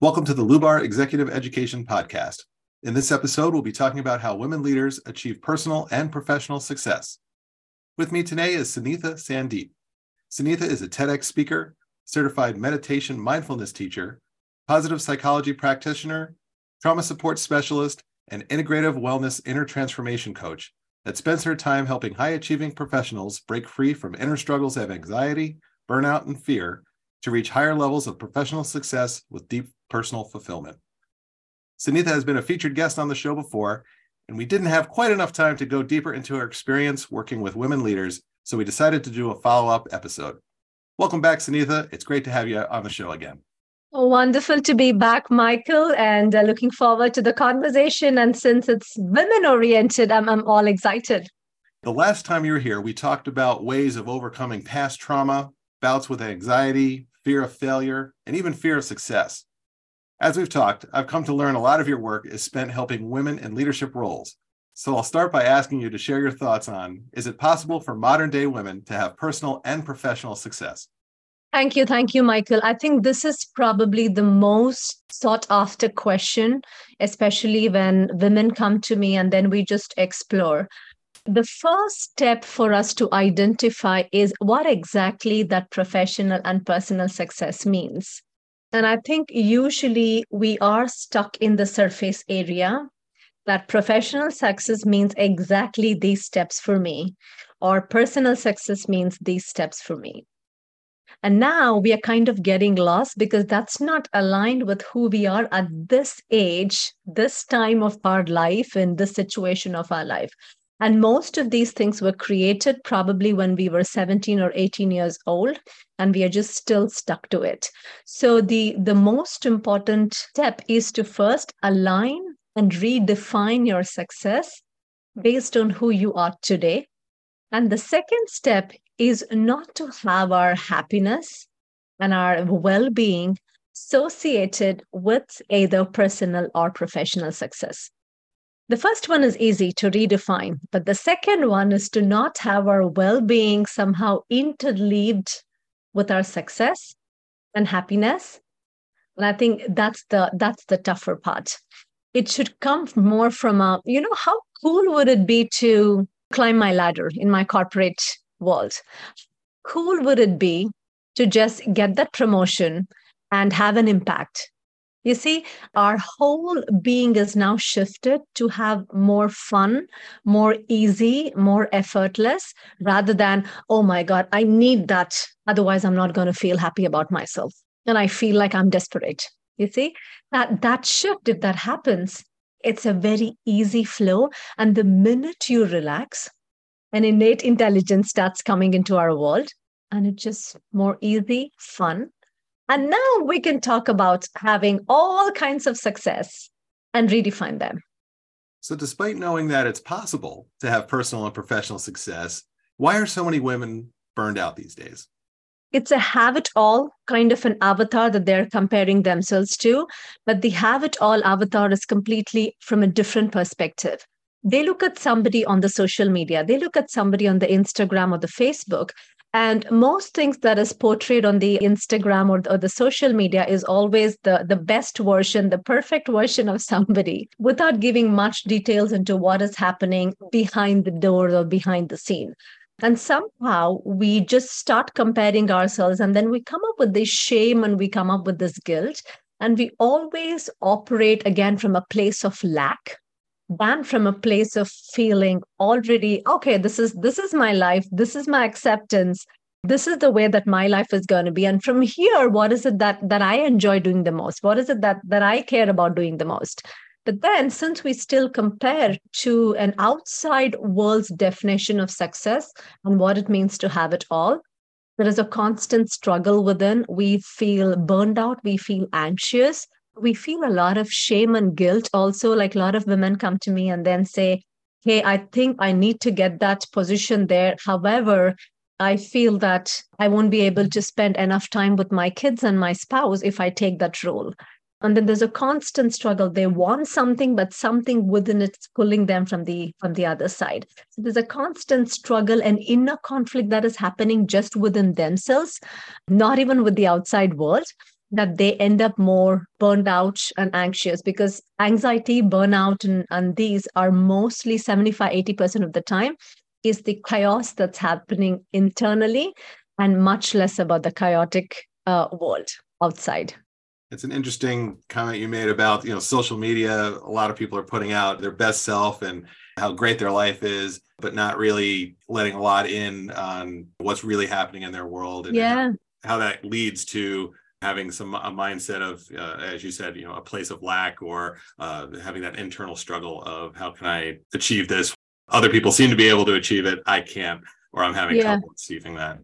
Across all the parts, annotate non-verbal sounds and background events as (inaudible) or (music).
Welcome to the Lubar Executive Education Podcast. In this episode, we'll be talking about how women leaders achieve personal and professional success. With me today is Sunitha Sandeep. Sunitha is a TEDx speaker, certified meditation mindfulness teacher, positive psychology practitioner, trauma support specialist, and integrative wellness inner transformation coach that spends her time helping high achieving professionals break free from inner struggles of anxiety, burnout, and fear to reach higher levels of professional success with deep personal fulfillment. Sunitha has been a featured guest on the show before, and we didn't have quite enough time to go deeper into her experience working with women leaders, so we decided to do a follow up episode. Welcome back, Sunitha. It's great to have you on the show again. Wonderful to be back, Michael, and uh, looking forward to the conversation. And since it's women oriented, I'm, I'm all excited. The last time you were here, we talked about ways of overcoming past trauma, bouts with anxiety, fear of failure, and even fear of success. As we've talked, I've come to learn a lot of your work is spent helping women in leadership roles. So I'll start by asking you to share your thoughts on is it possible for modern day women to have personal and professional success? Thank you. Thank you, Michael. I think this is probably the most sought after question, especially when women come to me and then we just explore. The first step for us to identify is what exactly that professional and personal success means. And I think usually we are stuck in the surface area that professional success means exactly these steps for me, or personal success means these steps for me. And now we are kind of getting lost because that's not aligned with who we are at this age, this time of our life, in this situation of our life. And most of these things were created probably when we were 17 or 18 years old, and we are just still stuck to it. So the, the most important step is to first align and redefine your success based on who you are today. And the second step is not to have our happiness and our well being associated with either personal or professional success. The first one is easy to redefine, but the second one is to not have our well being somehow interleaved with our success and happiness. And I think that's the that's the tougher part. It should come more from a, you know, how cool would it be to climb my ladder in my corporate world? Cool would it be to just get that promotion and have an impact you see, our whole being is now shifted to have more fun, more easy, more effortless, rather than, oh my God, I need that. Otherwise, I'm not going to feel happy about myself. And I feel like I'm desperate. You see, that, that shift, if that happens, it's a very easy flow. And the minute you relax, an innate intelligence starts coming into our world and it's just more easy, fun, and now we can talk about having all kinds of success and redefine them. So, despite knowing that it's possible to have personal and professional success, why are so many women burned out these days? It's a have it all kind of an avatar that they're comparing themselves to, but the have it all avatar is completely from a different perspective. They look at somebody on the social media, they look at somebody on the Instagram or the Facebook, and most things that is portrayed on the instagram or the, or the, social media is always the, the best version the perfect version of somebody without giving much details into what is happening behind the door or behind the scene. And somehow we just start comparing ourselves and then we come up with this shame and we come up with this guilt. And we always operate again from a place of lack than from a place of feeling already okay this is this is my life this is my acceptance this is the way that my life is going to be. And from here what is it that that i enjoy doing the most? What is it that that i care about doing the most? But then since we still compare to an outside world's definition of success and what it means to have it all there is a constant struggle within. We feel burned out we feel anxious we feel a lot of shame and guilt also like a lot of women come to me and then say hey i think i need to get that position there. However i feel that i won't be able to spend enough time with my kids and my spouse if i take that role. And then there's a constant struggle. They want something but something within it's pulling them from the from the other side. So there's a constant struggle and inner conflict that is happening just within themselves not even with the outside world that they end up more burned out and anxious because anxiety, burnout, and, and these are mostly 75, 80% of the time is the chaos that's happening internally and much less about the chaotic uh, world outside. It's an interesting comment you made about, you know, social media. A lot of people are putting out their best self and how great their life is, but not really letting a lot in on what's really happening in their world and yeah. how that leads to having some a mindset of uh, as you said you know a place of lack or uh, having that internal struggle of how can i achieve this other people seem to be able to achieve it i can't or i'm having yeah. trouble achieving that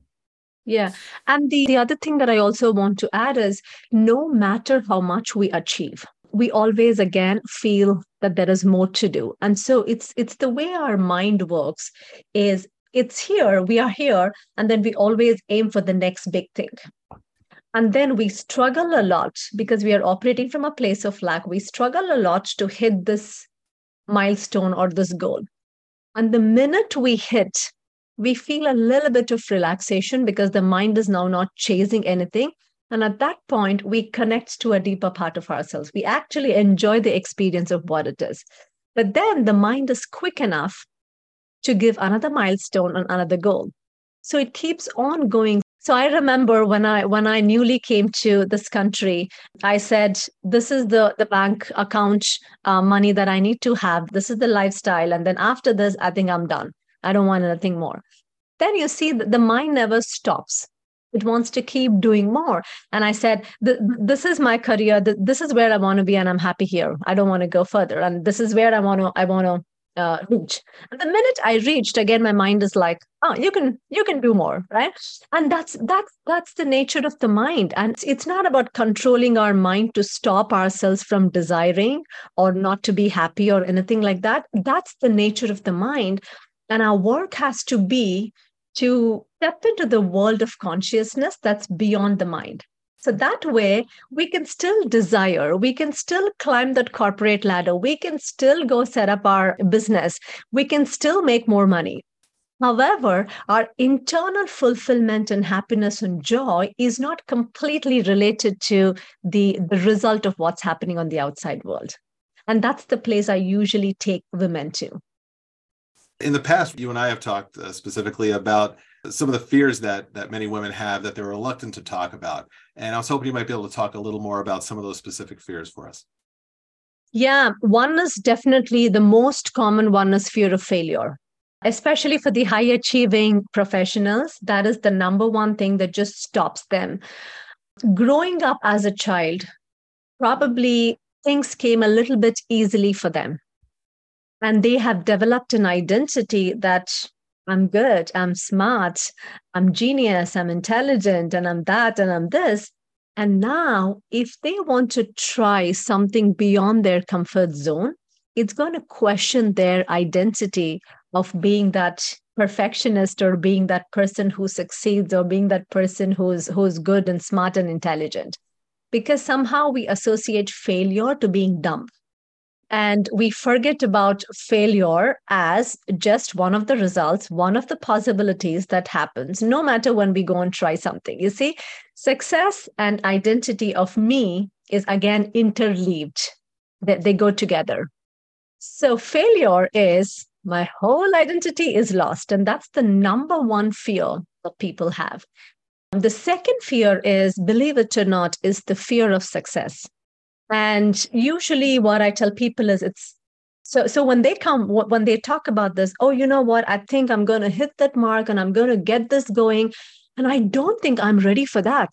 yeah. And the, the other thing that I also want to add is no matter how much we achieve, we always again feel that there is more to do. And so it's it's the way our mind works is it's here, we are here, and then we always aim for the next big thing. And then we struggle a lot because we are operating from a place of lack. We struggle a lot to hit this milestone or this goal. And the minute we hit we feel a little bit of relaxation because the mind is now not chasing anything. And at that point, we connect to a deeper part of ourselves. We actually enjoy the experience of what it is. But then the mind is quick enough to give another milestone and another goal. So it keeps on going. So I remember when I when I newly came to this country, I said, "This is the the bank account uh, money that I need to have. This is the lifestyle, and then after this, I think I'm done." I don't want anything more. Then you see that the mind never stops. It wants to keep doing more. And I said, this is my career. This is where I want to be, and I'm happy here. I don't want to go further. And this is where I want to. I want to uh, reach. And the minute I reached, again, my mind is like, oh, you can you can do more, right? And that's that's that's the nature of the mind. And it's not about controlling our mind to stop ourselves from desiring or not to be happy or anything like that. That's the nature of the mind. And our work has to be to step into the world of consciousness that's beyond the mind. So that way, we can still desire, we can still climb that corporate ladder, we can still go set up our business, we can still make more money. However, our internal fulfillment and happiness and joy is not completely related to the, the result of what's happening on the outside world. And that's the place I usually take women to. In the past, you and I have talked uh, specifically about some of the fears that that many women have that they're reluctant to talk about. And I was hoping you might be able to talk a little more about some of those specific fears for us. Yeah, one is definitely the most common one is fear of failure. Especially for the high achieving professionals, that is the number one thing that just stops them. Growing up as a child, probably things came a little bit easily for them and they have developed an identity that I'm good, I'm smart, I'm genius, I'm intelligent, and I'm that, and I'm this. And now, if they want to try something beyond their comfort zone, it's going to question their identity of being that perfectionist or being that person who succeeds or being that person who's who's good and smart and intelligent because somehow we associate failure to being dumb and we forget about failure as just one of the results, one of the possibilities that happens no matter when we go and try something. You see, success and identity of me is again interleaved, they, they go together. So, failure is my whole identity is lost. And that's the number one fear that people have. The second fear is, believe it or not, is the fear of success. And usually, what I tell people is it's so so when they come when they talk about this, oh, you know what? I think I'm going to hit that mark and I'm going to get this going, and I don't think I'm ready for that.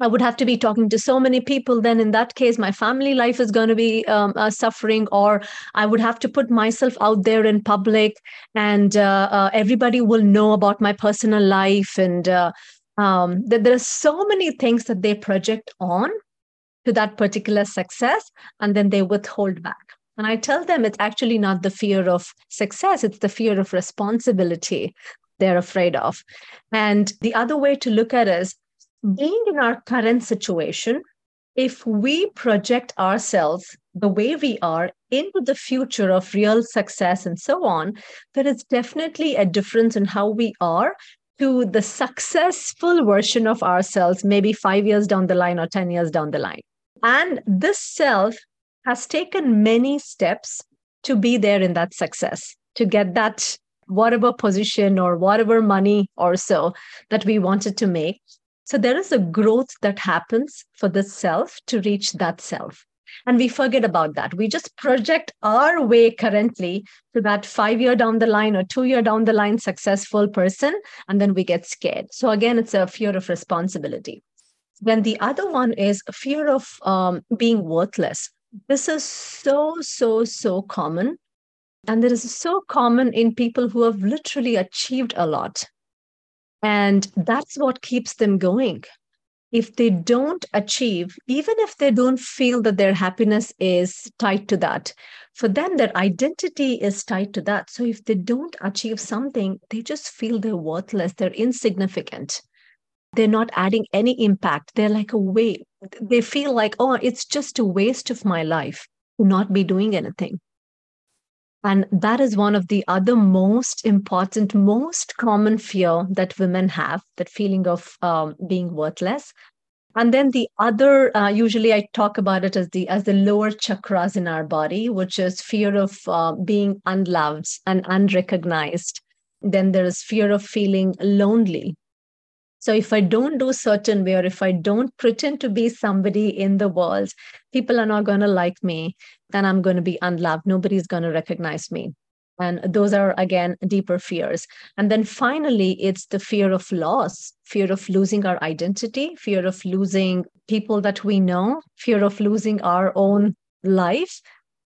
I would have to be talking to so many people. Then, in that case, my family life is going to be um, uh, suffering, or I would have to put myself out there in public, and uh, uh, everybody will know about my personal life. And uh, um, that there are so many things that they project on to that particular success and then they withhold back. And I tell them it's actually not the fear of success, it's the fear of responsibility they're afraid of. And the other way to look at it is being in our current situation, if we project ourselves the way we are into the future of real success and so on, there is definitely a difference in how we are to the successful version of ourselves, maybe five years down the line or 10 years down the line. And this self has taken many steps to be there in that success, to get that whatever position or whatever money or so that we wanted to make. So there is a growth that happens for the self to reach that self. And we forget about that. We just project our way currently to that five year down the line or two year down the line successful person. And then we get scared. So again, it's a fear of responsibility. Then the other one is fear of um, being worthless. This is so, so, so common. And it is so common in people who have literally achieved a lot. And that's what keeps them going if they don't achieve, even if they don't feel that their happiness is tied to that, for them, their identity is tied to that. So if they don't achieve something, they just feel they're worthless, they're insignificant. They're not adding any impact. They're like a way. They feel like, oh, it's just a waste of my life to not be doing anything. And that is one of the other most important, most common fear that women have that feeling of um, being worthless. And then the other, uh, usually I talk about it as the as the lower chakras in our body, which is fear of uh, being unloved and unrecognized. Then there is fear of feeling lonely. So if I don't do certain way, or if I don't pretend to be somebody in the world, people are not going to like me. Then I'm going to be unloved. Nobody's going to recognize me. And those are, again, deeper fears. And then finally, it's the fear of loss, fear of losing our identity, fear of losing people that we know, fear of losing our own life,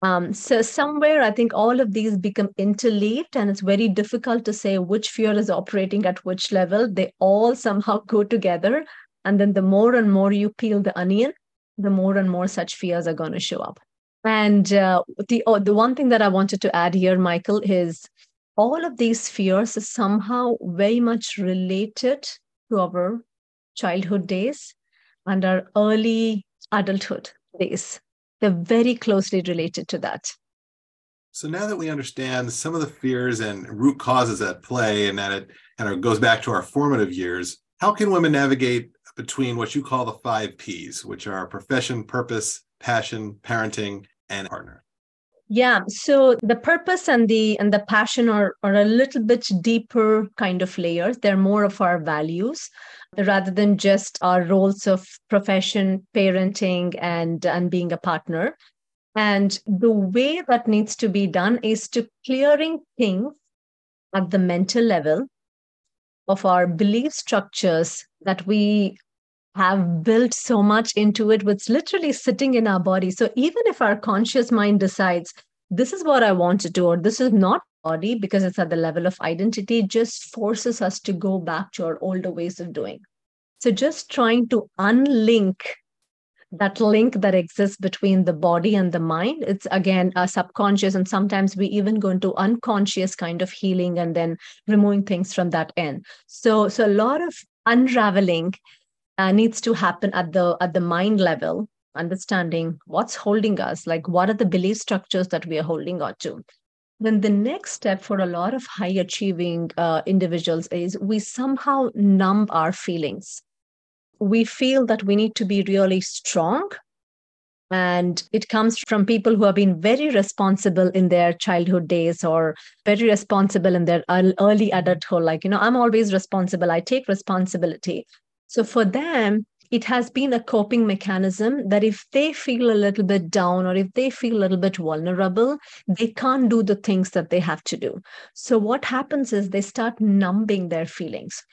um, so somewhere, I think all of these become interleaved, and it's very difficult to say which fear is operating at which level. They all somehow (laughs) go together, and then the more and more you peel the onion, the more and more such fears are going to show up. And uh, the oh, the one thing that I wanted to add here, Michael, is all of these fears is somehow very much related to our childhood days and our early adulthood days they're very closely related to that. So now that we understand some of the fears and root causes at play, and that it kind of goes back to our formative years, how can women navigate between what you call the five P's, which are profession, purpose, passion, parenting, and partner? Yeah. So the purpose and the and the passion are, are a little bit deeper kind of layers. They're more of our values rather than just our roles of profession, parenting, and, and being a partner. And the way that needs to be done is to clearing things at the mental level of our belief structures that we have built so much into it, what's literally sitting in our body. So even if our conscious mind decides, this is what I want to do, or this is not body because it's at the level of identity, just forces us to go back to our older ways of doing. So just trying to unlink that link that exists between the body and the mind it's again a subconscious and sometimes we even go into unconscious kind of healing and then removing things from that end so so a lot of unraveling uh, needs to happen at the at the mind level understanding what's holding us like what are the belief structures that we are holding on to. Then the next step for a lot of high achieving uh, individuals is we somehow numb our feelings. We feel that we need to be really strong and it comes from people who have been very responsible in their childhood days or very responsible in their early adulthood. Like you know i'm always responsible. I take responsibility so for them it has been a coping mechanism that if they feel a little bit down or if they feel a little bit vulnerable, they can't do the things that they have to do. So, what happens is they start numbing their feelings.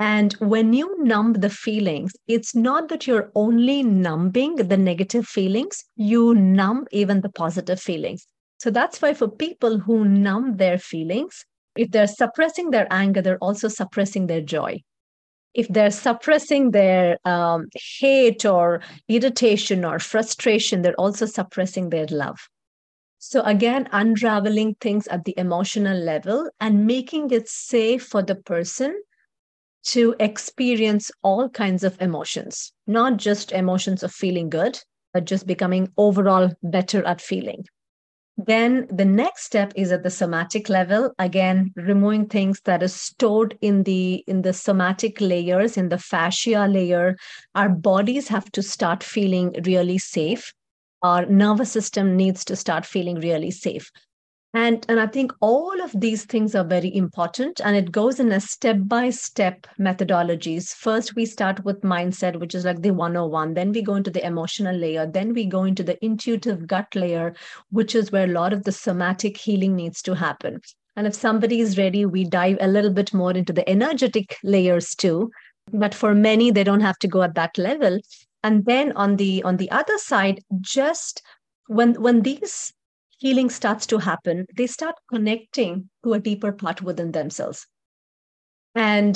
And when you numb the feelings, it's not that you're only numbing the negative feelings, you numb even the positive feelings. So that's why for people who numb their feelings, if they're suppressing their anger, they're also suppressing their joy. If they're suppressing their um, hate or irritation or frustration, they're also suppressing their love. So, again, unraveling things at the emotional level and making it safe for the person to experience all kinds of emotions, not just emotions of feeling good, but just becoming overall better at feeling. Then the next step is at the somatic level again removing things that is stored in the in the somatic layers in the fascia layer. Our bodies have to start feeling really safe. Our nervous system needs to start feeling really safe and and i think all of these things are very important and it goes in a step by step methodologies. First we start with mindset which is like the 101 then we go into the emotional layer. Then we go into the intuitive gut layer which is where a lot of the somatic healing needs to happen. And if somebody is ready we dive a little bit more into the energetic layers too. But for many they don't have to go at that level. And then on the on the other side just when when these healing starts to happen, they start connecting to a deeper part within themselves. And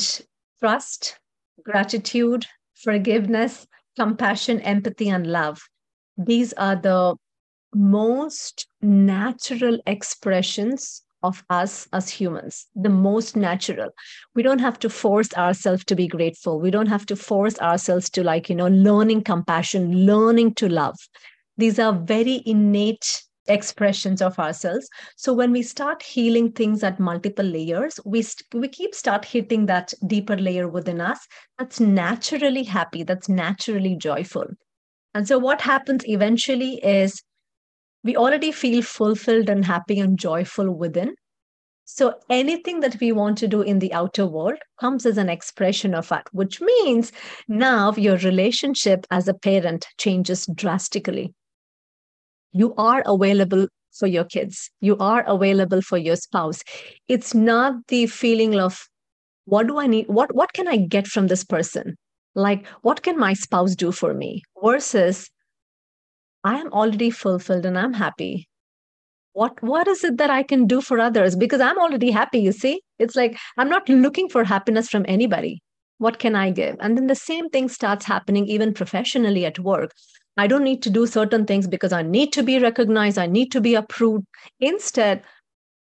trust, gratitude, forgiveness, compassion, empathy, and love. These are the most natural expressions of us as humans, the most natural. We don't have to force ourselves to be grateful. We don't have to force ourselves to, like, you know, learning compassion, learning to love. These are very innate expressions of ourselves. So when we start healing things at multiple layers we st- we keep start hitting that deeper layer within us that's naturally happy that's naturally joyful. And so what happens eventually is we already feel fulfilled and happy and joyful within. So anything that we want to do in the outer world comes as an expression of that, which means now your relationship as a parent changes drastically you are available for your kids. You are available for your spouse. It's not the feeling of what do i need what what can i get from this person? Like what can my spouse do for me? Versus i am already fulfilled and i'm happy. What what is it that i can do for others? Because i'm already happy you see? It's like i'm not looking for happiness from anybody. What can i give? And then the same thing starts happening even professionally at work I don't need to do certain things because I need to be recognized, I need to be approved. Instead,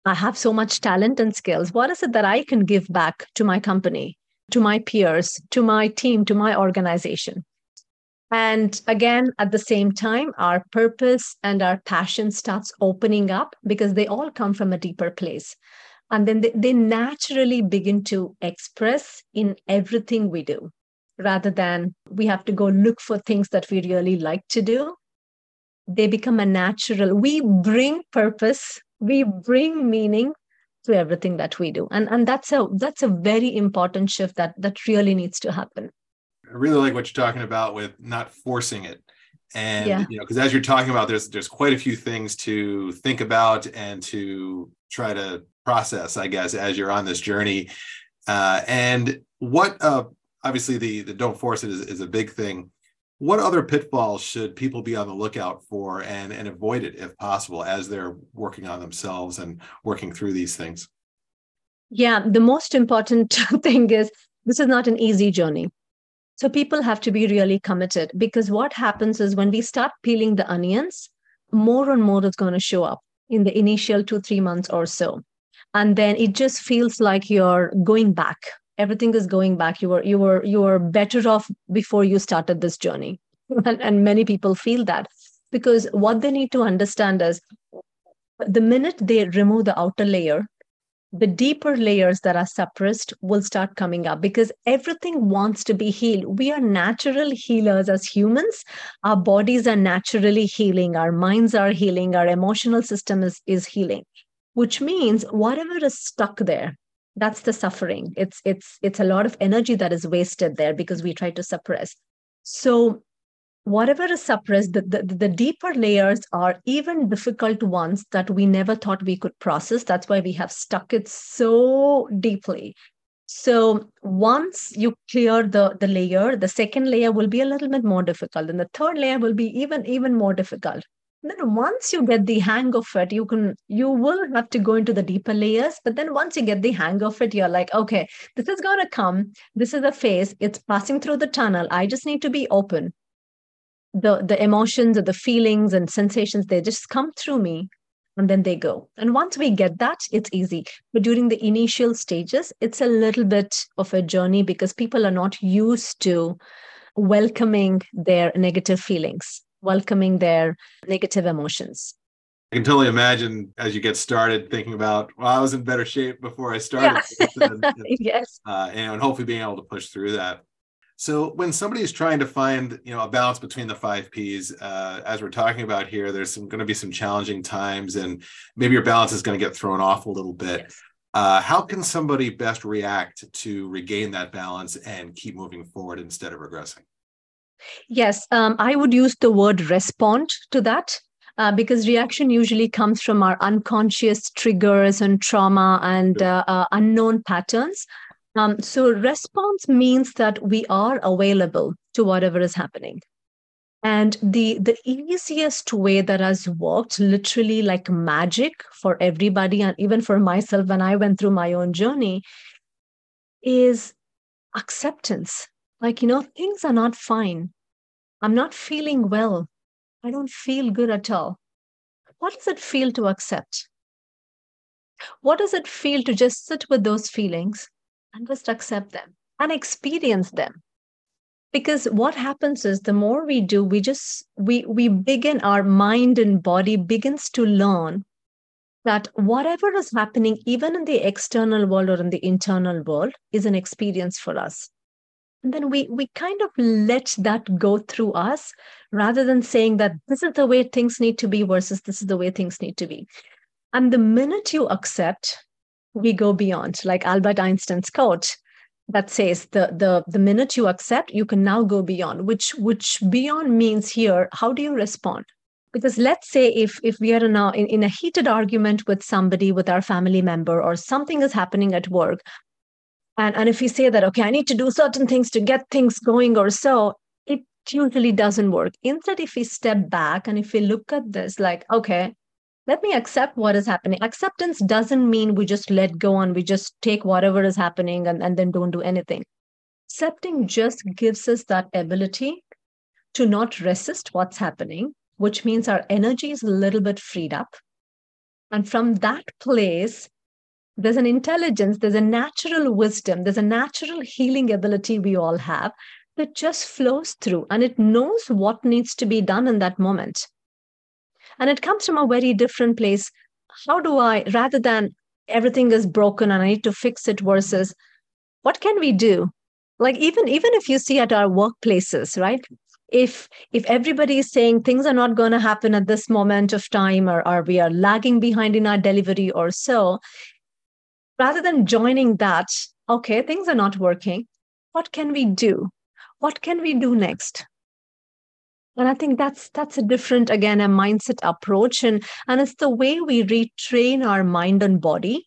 I have so much talent and skills. What is it that I can give back to my company, to my peers, to my team, to my organization? And again, at the same time, our purpose and our passion starts opening up because they all come from a deeper place. And then they, they naturally begin to express in everything we do rather than we have to go look for things that we really like to do. They become a natural we bring purpose we bring meaning to everything that we do. And and that's a that's a very important shift that that really needs to happen. I really like what you're talking about with not forcing it. And yeah. you know because as you're talking about there's there's quite a few things to think about and to try to process i guess as you're on this journey. Uh, and what uh, obviously the the don't force it is, is a big thing. What other pitfalls should people be on the lookout for and and avoid it if possible as they're working on themselves and working through these things? Yeah the most important (laughs) thing is this is not an easy journey. So people have to be really committed because what happens is when we start peeling the onions more and more is going to show up in the initial 2 3 months or so. And then it just feels like you're going back everything is going back you were you were you were better off before you started this journey (laughs) and, and many people feel that because what they need to understand is the minute they remove the outer layer the deeper layers that are suppressed will start coming up because everything wants to be healed. We are natural healers as humans. Our bodies are naturally healing, our minds are healing, our emotional system is, is healing, which means whatever is stuck there, that's the suffering. It's it's it's a lot of energy that is wasted there because we try to suppress. So whatever is suppressed the, the, the deeper layers are even difficult ones that we never thought we could process. That's why we have stuck it so deeply. So once you clear the the layer the second layer will be a little bit more difficult and the third layer will be even even more difficult then once you get the hang of it you can you will have to go into the deeper layers. But then once you get the hang of it you're like okay this is going to come. This is a phase. It's passing through the tunnel. I just need to be open. The the emotions or the feelings and sensations they just come through me and then they go. And once we get that it's easy. But during the initial stages it's a little bit of a journey because people are not used to welcoming their negative feelings welcoming their negative emotions. I can totally imagine as you get started thinking about, well, I was in better shape before I started. Yeah. and, (laughs) yes. Uh, and hopefully being able to push through that. So when somebody is trying to find, you know, a balance between the five P's, uh, as we're talking about here, there's going to be some challenging times, and maybe your balance is going to get thrown off a little bit. Yes. Uh, how can somebody best react to regain that balance and keep moving forward instead of regressing? Yes, um, I would use the word respond to that. Uh, because reaction usually comes from our unconscious triggers and trauma and uh, uh, unknown patterns. Um, so response means that we are available to whatever is happening. And the the easiest way that has worked, literally like magic for everybody, and even for myself when I went through my own journey, is acceptance. Like, you know, things are not fine. I'm not feeling well. I don't feel good at all. What does it feel to accept? What does it feel to just sit with those feelings and just accept them and experience them because what happens is the more we do we just we we begin our mind and body begins to learn that whatever is happening even in the external world or in the internal world is an experience for us then we we kind of let that go through us rather than saying that this is the way things need to be versus this is the way things need to be and the minute you accept we go beyond, like Albert Einstein's quote that says the the the minute you accept, you can now go beyond. Which which beyond means here, how do you respond? Because let's say if if we are now in, in a heated argument with somebody, with our family member, or something is happening at work, and, and if we say that, okay, I need to do certain things to get things going or so, it usually doesn't work. Instead, if we step back and if we look at this like, okay, let me accept what is happening. Acceptance doesn't mean we just let go and we just take whatever is happening and, and then don't do anything. Accepting just gives us that ability to not resist what's happening, which means our energy is a little bit freed up. And from that place, there's an intelligence, there's a natural wisdom, there's a natural healing ability we all have that just flows through and it knows what needs to be done in that moment. And it comes from a very different place. How do I, rather than everything is broken and I need to fix it versus what can we do? Like even even if you see at our workplaces, right? If if everybody is saying things are not going to happen at this moment of time or, or we are lagging behind in our delivery or so, rather than joining that, okay, things are not working. What can we do? What can we do next? and i think that's that's a different again a mindset approach and and it's the way we retrain our mind and body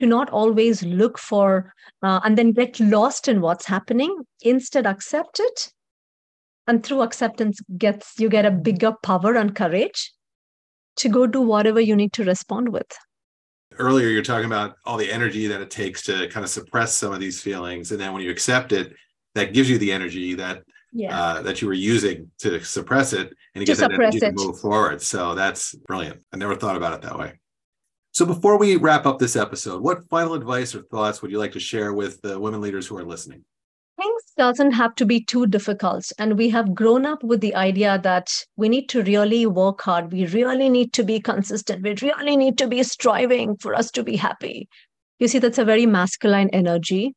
to not always look for uh, and then get lost in what's happening instead accept it and through acceptance gets you get a bigger power and courage to go do whatever you need to respond with earlier you're talking about all the energy that it takes to kind of suppress some of these feelings and then when you accept it that gives you the energy that yeah. uh, that you were using to suppress it and you get that energy it. to move forward. So that's brilliant. I never thought about it that way. So before we wrap up this episode, what final advice or thoughts would you like to share with the women leaders who are listening? Doesn't have to be too difficult. And we have grown up with the idea that we need to really work hard. We really need to be consistent. We really need to be striving for us to be happy. You see, that's a very masculine energy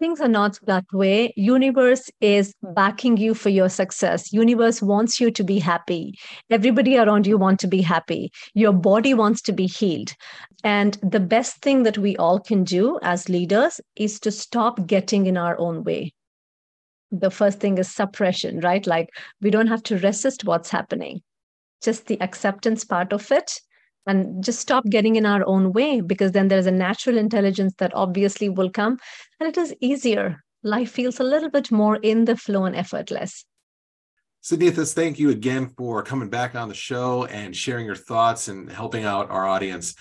things are not that way universe is backing you for your success universe wants you to be happy everybody around you want to be happy your body wants to be healed and the best thing that we all can do as leaders is to stop getting in our own way the first thing is suppression right like we don't have to resist what's happening just the acceptance part of it and just stop getting in our own way because then there's a natural intelligence that obviously will come and it is easier life feels a little bit more in the flow and effortless Sunithas, thank you again for coming back on the show and sharing your thoughts and helping out our audience.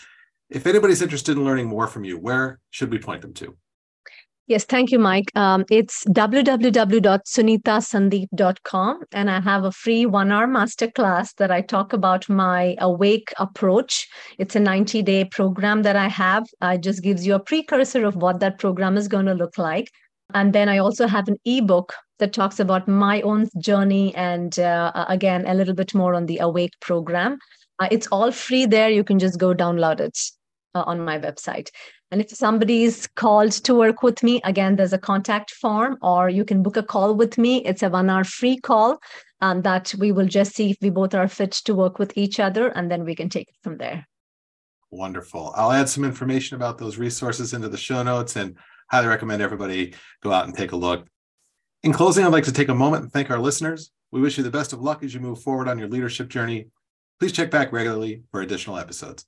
If anybody's interested in learning more from you, where should we point them to? Yes, thank you, Mike. Um, it's www.sunithasandeep.com, and I have a free one hour masterclass that I talk about my awake approach. It's a 90 day program that I have. It just gives you a precursor of what that program is going to look like. And then I also have an ebook that talks about my own journey and uh, again, a little bit more on the Awake program. Uh, it's all free there. You can just go download it uh, on my website. And if somebody's called to work with me, again, there's a contact form, or you can book a call with me. It's a one hour free call um, that we will just see if we both are fit to work with each other, and then we can take it from there. Wonderful. I'll add some information about those resources into the show notes and highly recommend everybody go out and take a look. In closing, I'd like to take a moment and thank our listeners. We wish you the best of luck as you move forward on your leadership journey. Please check back regularly for additional episodes.